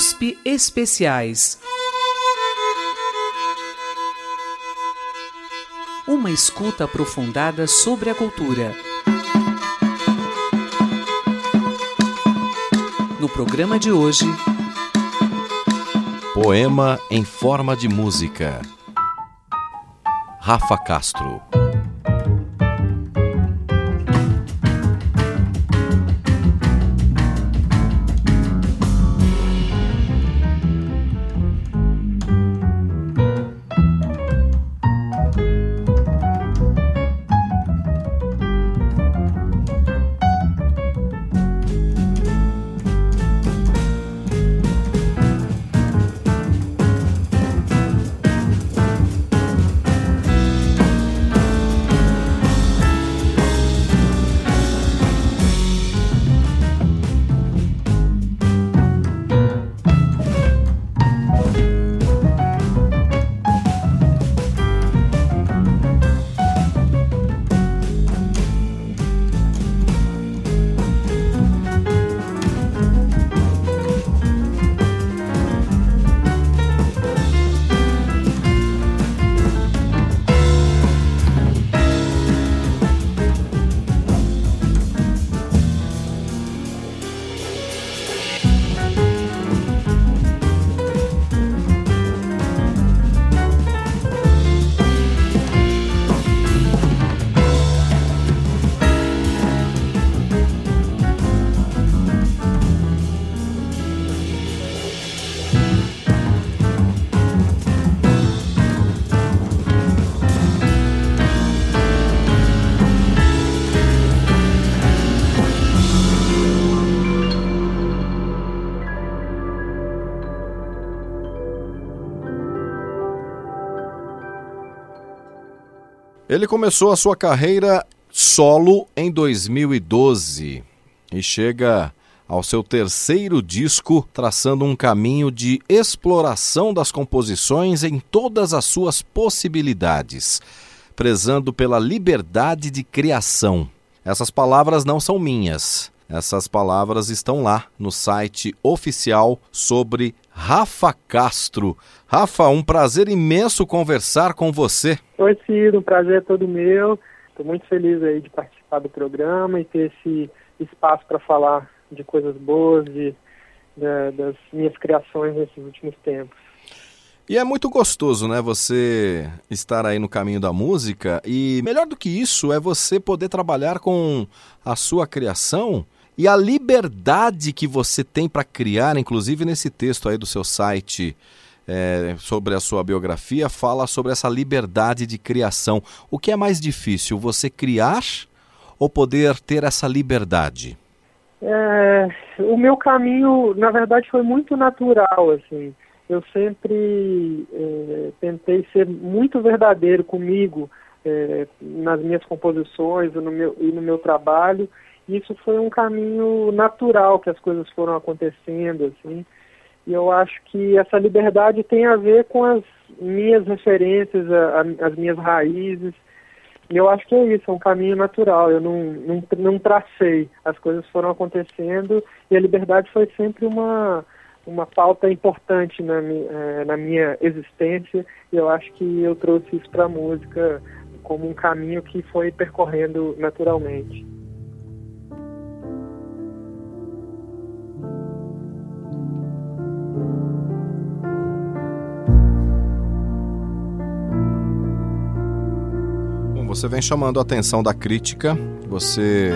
USP Especiais. Uma escuta aprofundada sobre a cultura. No programa de hoje, Poema em forma de música. Rafa Castro. Ele começou a sua carreira solo em 2012 e chega ao seu terceiro disco, traçando um caminho de exploração das composições em todas as suas possibilidades, prezando pela liberdade de criação. Essas palavras não são minhas. Essas palavras estão lá no site oficial sobre Rafa Castro. Rafa, um prazer imenso conversar com você. Oi, Ciro, um prazer é todo meu. Estou muito feliz aí de participar do programa e ter esse espaço para falar de coisas boas, de, de, das minhas criações nesses últimos tempos. E é muito gostoso, né, você estar aí no caminho da música e melhor do que isso é você poder trabalhar com a sua criação e a liberdade que você tem para criar, inclusive nesse texto aí do seu site é, sobre a sua biografia, fala sobre essa liberdade de criação. O que é mais difícil, você criar ou poder ter essa liberdade? É, o meu caminho, na verdade, foi muito natural, assim. Eu sempre é, tentei ser muito verdadeiro comigo é, nas minhas composições no meu, e no meu trabalho isso foi um caminho natural que as coisas foram acontecendo, assim. E eu acho que essa liberdade tem a ver com as minhas referências, a, a, as minhas raízes. E eu acho que é isso, é um caminho natural. Eu não, não, não tracei, as coisas foram acontecendo e a liberdade foi sempre uma, uma pauta importante na, eh, na minha existência. E eu acho que eu trouxe isso para a música como um caminho que foi percorrendo naturalmente. Você vem chamando a atenção da crítica. Você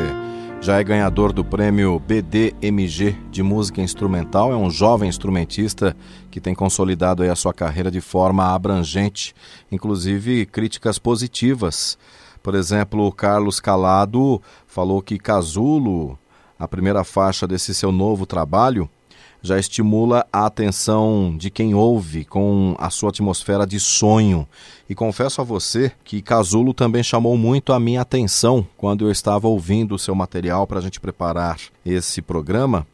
já é ganhador do prêmio BDMG de música instrumental, é um jovem instrumentista que tem consolidado a sua carreira de forma abrangente, inclusive críticas positivas. Por exemplo, o Carlos Calado falou que Casulo, a primeira faixa desse seu novo trabalho, já estimula a atenção de quem ouve com a sua atmosfera de sonho. E confesso a você que Casulo também chamou muito a minha atenção quando eu estava ouvindo o seu material para a gente preparar esse programa.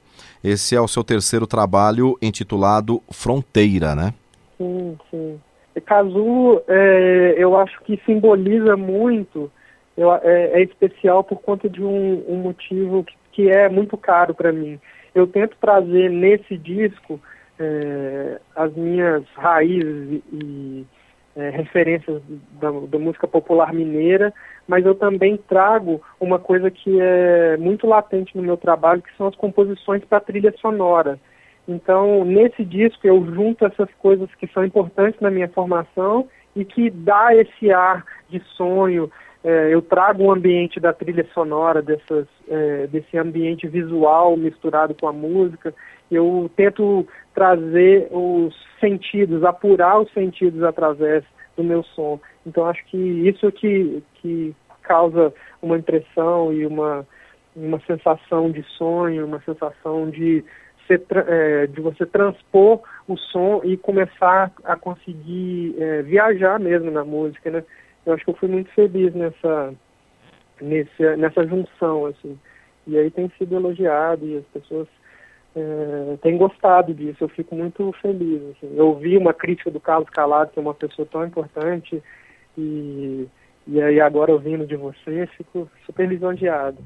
Esse é o seu terceiro trabalho intitulado Fronteira, né? Sim, sim. Casulo, é, eu acho que simboliza muito, eu, é, é, especial por conta de um, um motivo que, que é muito caro para mim eu tento trazer nesse disco é, as minhas raízes e é, referências da, da, música popular mineira, mas eu também trago uma coisa que é muito latente no meu trabalho, que são as composições para trilha sonora. Então, nesse disco eu junto essas coisas que são importantes na minha formação e que dá esse ar de sonho. É, eu trago o ambiente da trilha sonora, dessas, é, desse ambiente visual misturado com a música. Eu tento trazer os sentidos, apurar os sentidos através do meu som. Então acho que isso que, que causa uma impressão e uma, uma sensação de sonho, uma sensação de, ser, é, de você transpor o som e começar a conseguir é, viajar mesmo na música, né? Eu acho que eu fui muito feliz nessa, nessa, nessa junção, assim. E aí tem sido elogiado e as pessoas é, tem gostado disso, eu fico muito feliz. Assim. Eu ouvi uma crítica do Carlos Calado, que é uma pessoa tão importante, e, e aí agora ouvindo de você, fico super lisonjeado.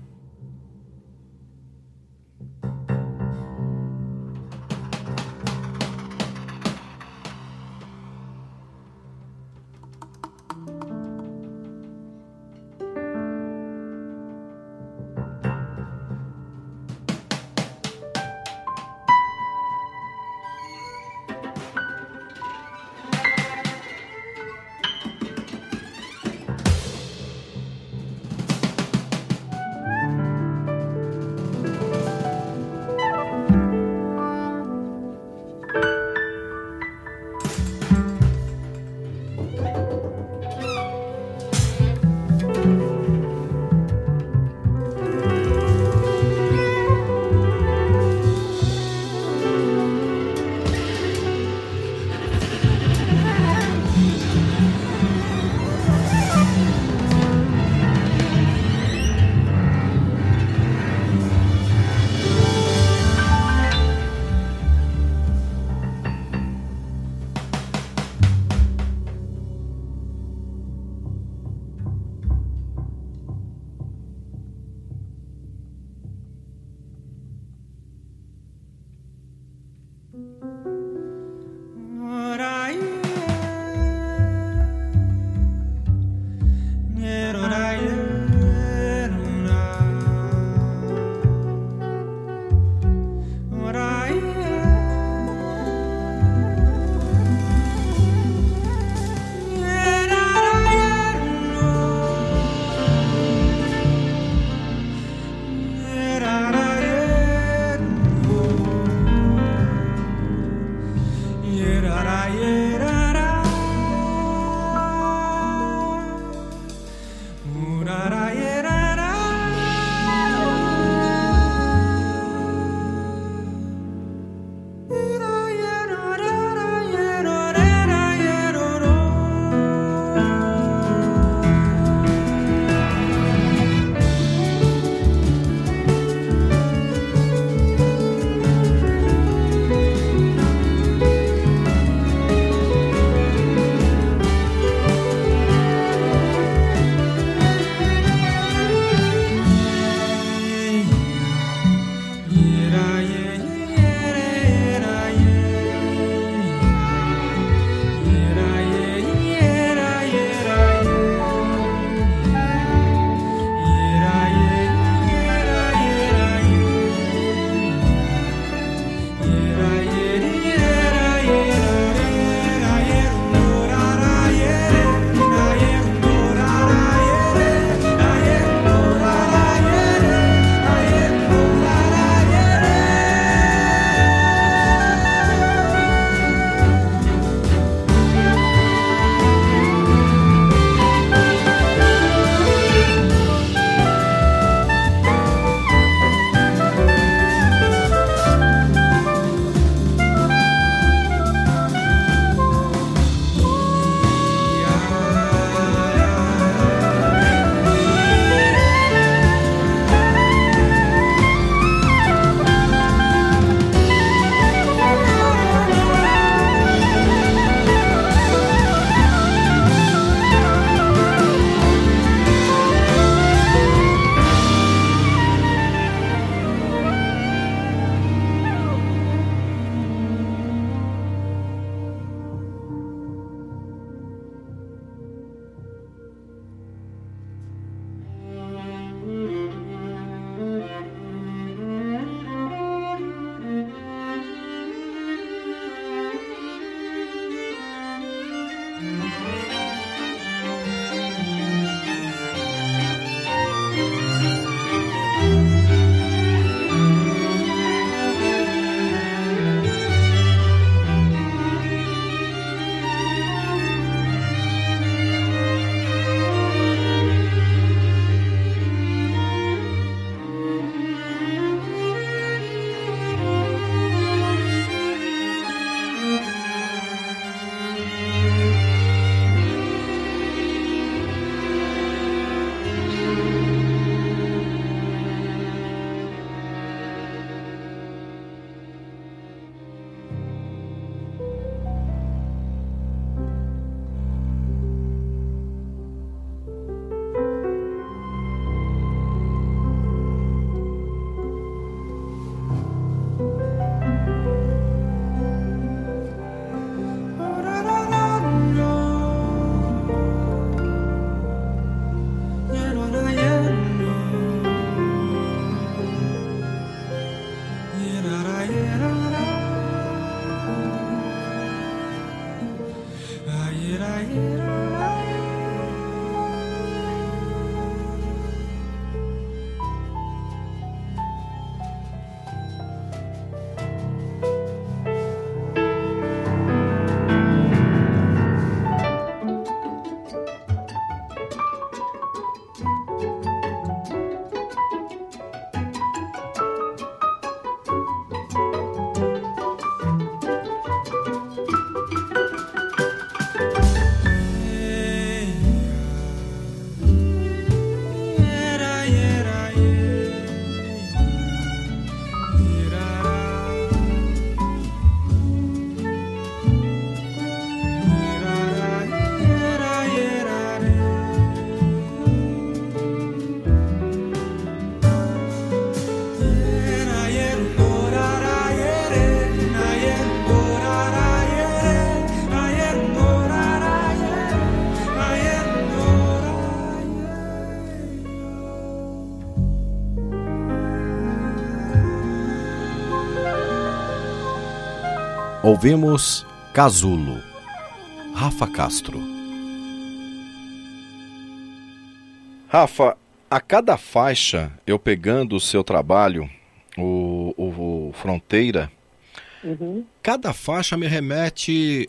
Ouvimos Casulo, Rafa Castro. Rafa, a cada faixa, eu pegando o seu trabalho, o, o, o Fronteira, uhum. cada faixa me remete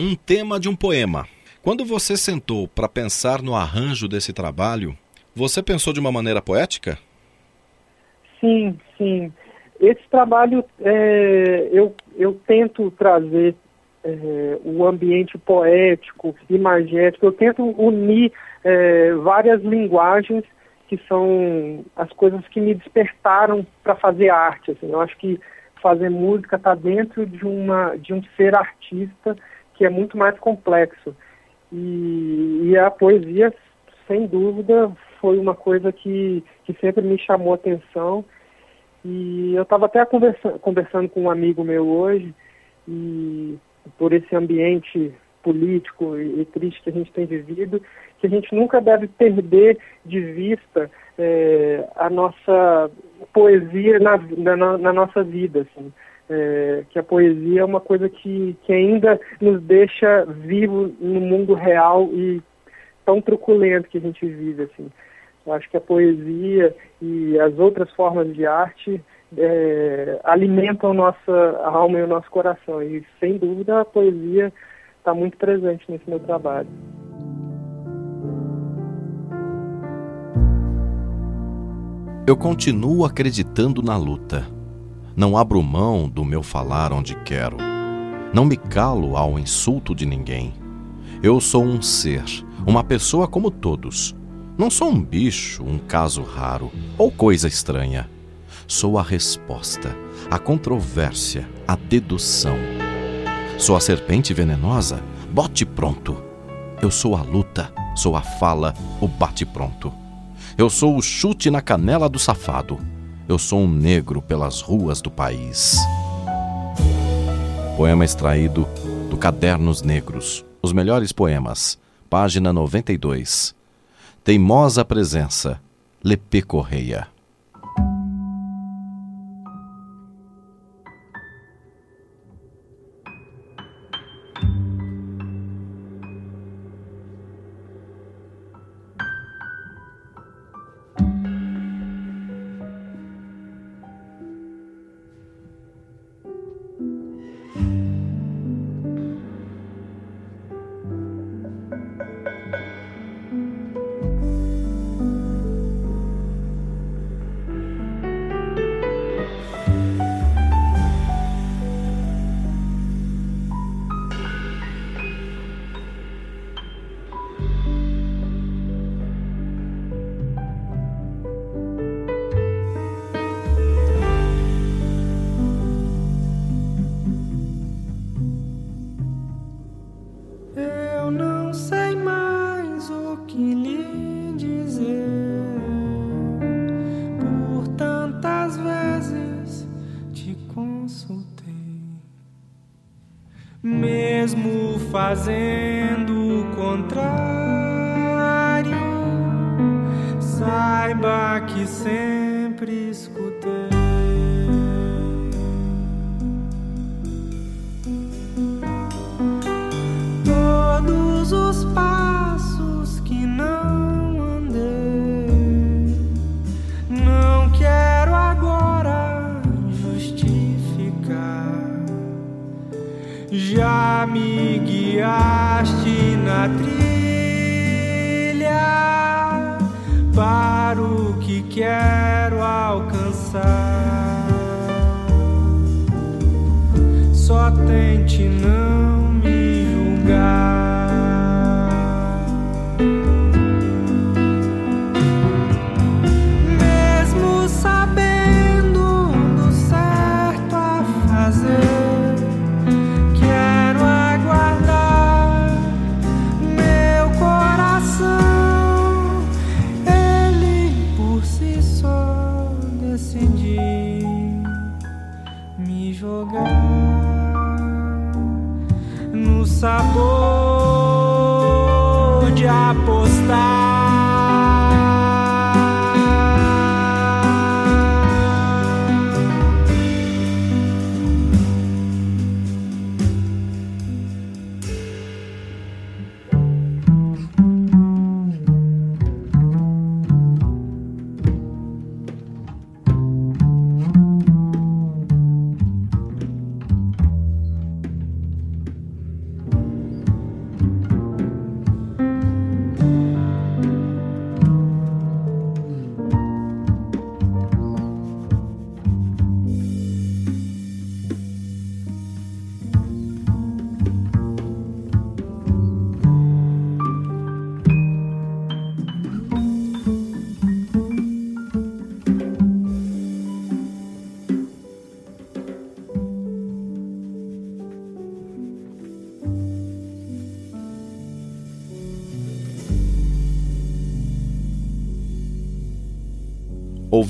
um tema de um poema. Quando você sentou para pensar no arranjo desse trabalho, você pensou de uma maneira poética? Sim, sim. Esse trabalho é, eu, eu tento trazer é, o ambiente poético, imagético, eu tento unir é, várias linguagens que são as coisas que me despertaram para fazer arte. Assim. Eu acho que fazer música está dentro de, uma, de um ser artista que é muito mais complexo. E, e a poesia, sem dúvida, foi uma coisa que, que sempre me chamou a atenção e eu estava até conversa conversando com um amigo meu hoje, e por esse ambiente político e, e, triste que a gente tem vivido, que a gente nunca deve perder de vista é, a nossa poesia na, na, na nossa vida, assim. É, que a poesia é uma coisa que, que ainda nos deixa vivos no mundo real e tão truculento que a gente vive, assim. Eu acho que a poesia e as outras formas de arte é, alimentam nossa alma e o nosso coração. E, sem dúvida, a poesia está muito presente nesse meu trabalho. Eu continuo acreditando na luta. Não abro mão do meu falar onde quero. Não me calo ao insulto de ninguém. Eu sou um ser, uma pessoa como todos não sou um bicho, um caso raro ou coisa estranha. Sou a resposta, a controvérsia, a dedução. Sou a serpente venenosa, bote pronto. Eu sou a luta, sou a fala, o bate pronto. Eu sou o chute na canela do safado. Eu sou um negro pelas ruas do país. Poema extraído do Cadernos Negros. Os melhores poemas. Página 92. Teimosa Presença, Lepê Correia. Fazendo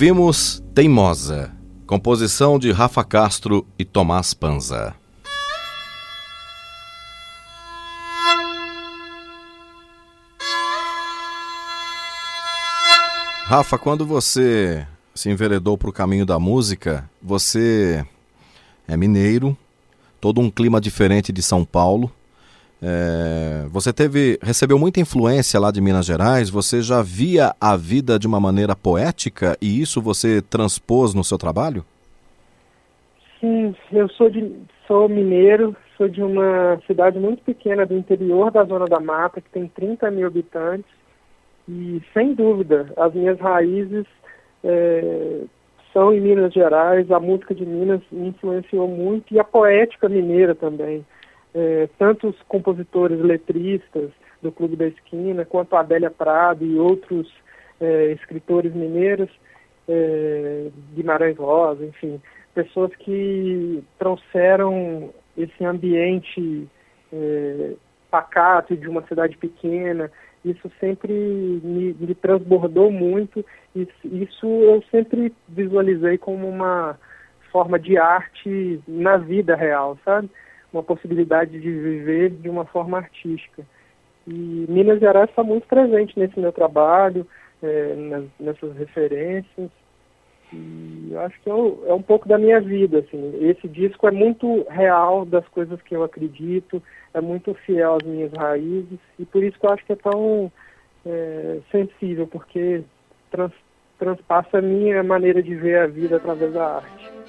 Ouvimos Teimosa, composição de Rafa Castro e Tomás Panza. Rafa, quando você se enveredou para o caminho da música, você é mineiro, todo um clima diferente de São Paulo. É, você teve, recebeu muita influência lá de Minas Gerais. Você já via a vida de uma maneira poética e isso você transpôs no seu trabalho? Sim, eu sou de sou mineiro, sou de uma cidade muito pequena do interior da Zona da Mata que tem 30 mil habitantes e sem dúvida as minhas raízes é, são em Minas Gerais. A música de Minas me influenciou muito e a poética mineira também é, tanto os compositores letristas do Clube da Esquina, quanto a Adélia Prado e outros é, escritores mineiros, é, Guimarães Rosa, enfim, pessoas que trouxeram esse ambiente é, pacato de uma cidade pequena. Isso sempre me, me transbordou muito. e isso eu sempre visualizei como uma forma de arte na vida real, sabe? Uma possibilidade de viver de uma forma artística. E Minas Gerais está muito presente nesse meu trabalho, é, nessas referências. E eu acho que é, é um pouco da minha vida. Assim. Esse disco é muito real das coisas que eu acredito, é muito fiel às minhas raízes, e por isso que eu acho que é tão é, sensível, porque trans, transpassa a minha maneira de ver a vida através da arte.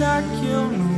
that you know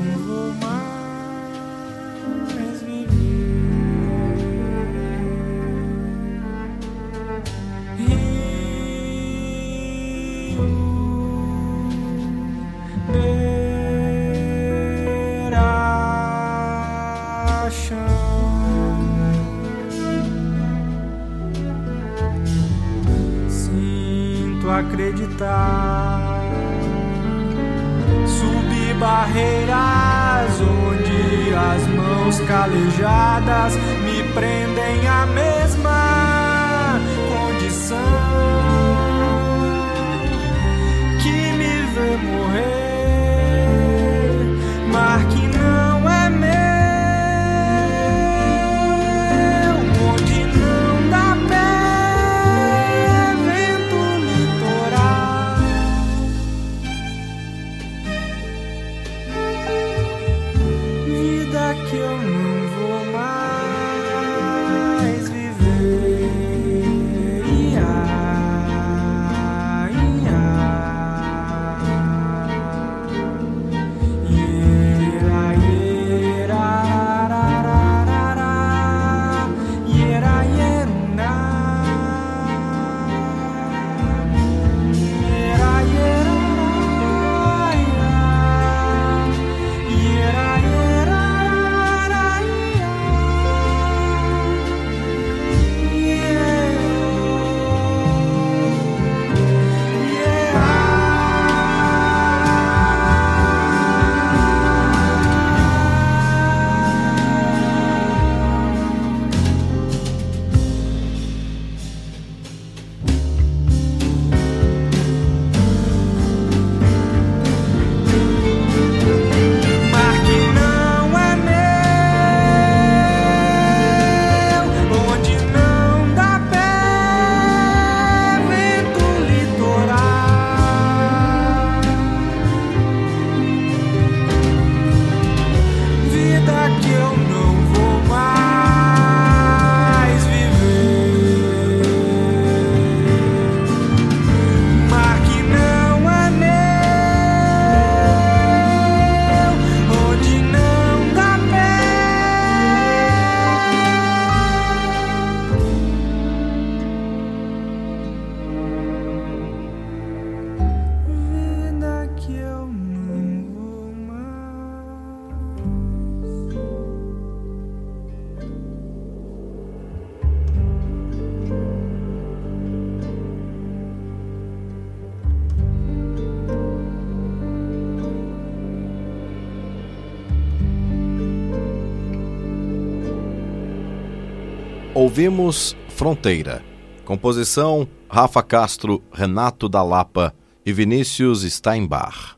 Ouvimos Fronteira. Composição Rafa Castro, Renato da Lapa e Vinícius Steinbach.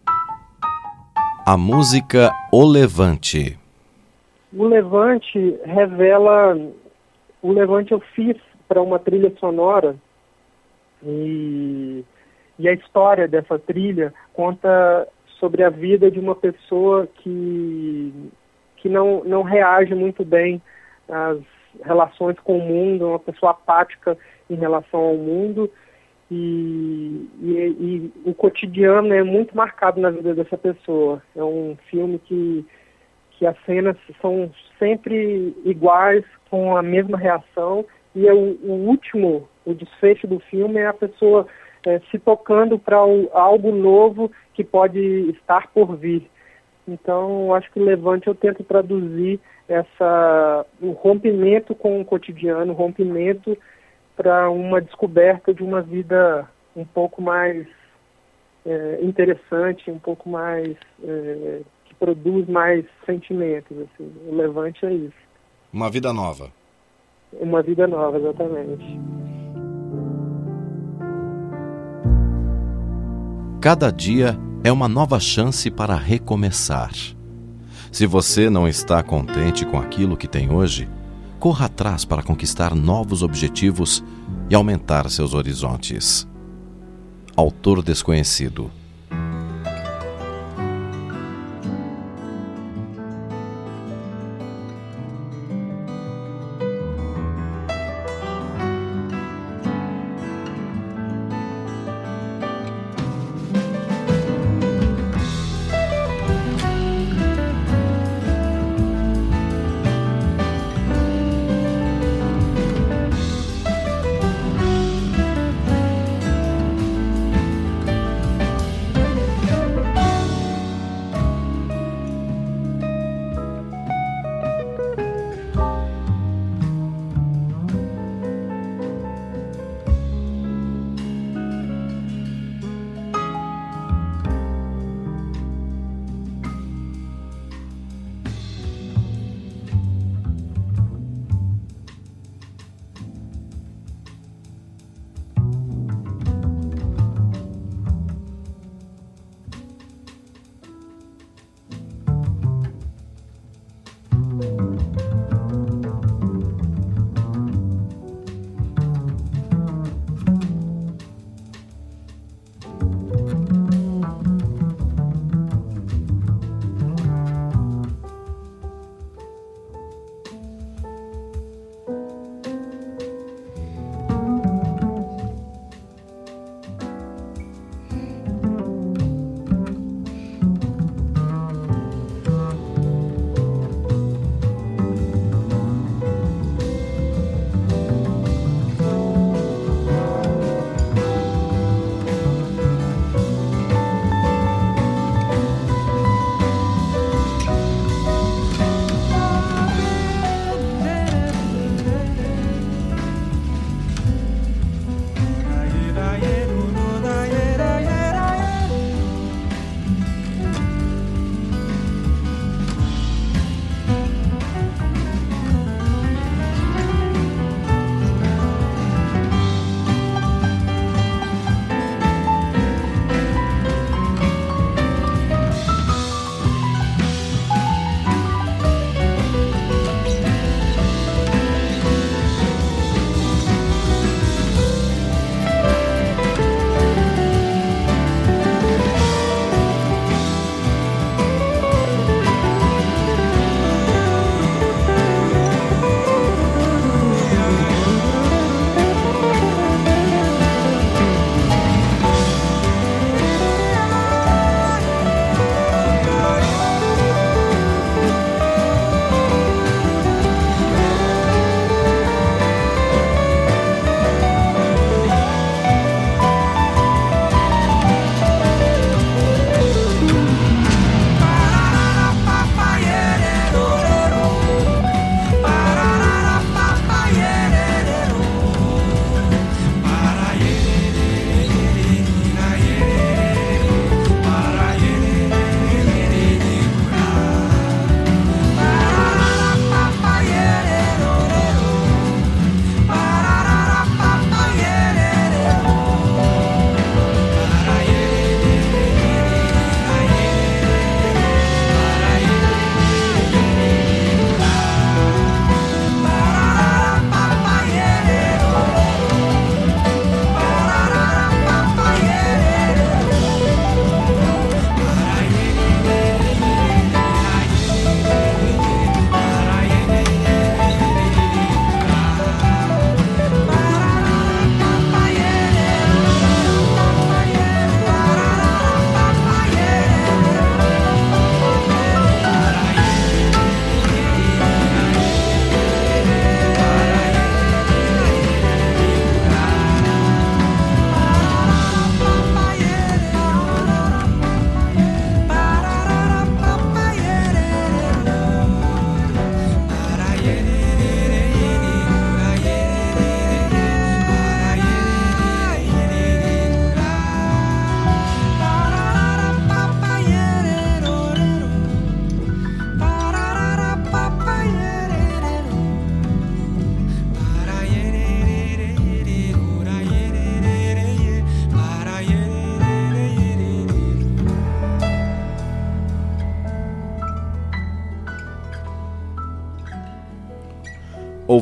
A música O Levante. O Levante revela. O Levante eu fiz para uma trilha sonora e, e a história dessa trilha conta sobre a vida de uma pessoa que, que não, não reage muito bem às relações com o mundo, uma pessoa apática em relação ao mundo e, e, e, o cotidiano é muito marcado na vida dessa pessoa. É um filme que, que as cenas são sempre iguais, com a mesma reação, e é o, o último, o desfecho do filme é a pessoa é, se tocando para algo novo que pode estar por vir. Então, acho que o Levante eu tento traduzir essa o rompimento com o cotidiano, o rompimento para uma descoberta de uma vida um pouco mais é, interessante, um pouco mais é, que produz mais sentimentos. Assim. O Levante é isso. Uma vida nova. Uma vida nova, exatamente. Cada dia é uma nova chance para recomeçar. Se você não está contente com aquilo que tem hoje, corra atrás para conquistar novos objetivos e aumentar seus horizontes. Autor desconhecido.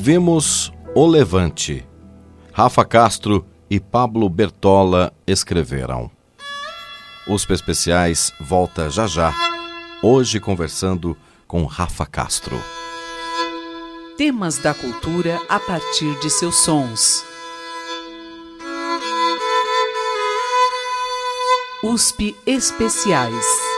Ouvimos O Levante. Rafa Castro e Pablo Bertola escreveram. USP Especiais volta já já, hoje conversando com Rafa Castro. Temas da cultura a partir de seus sons. USP Especiais.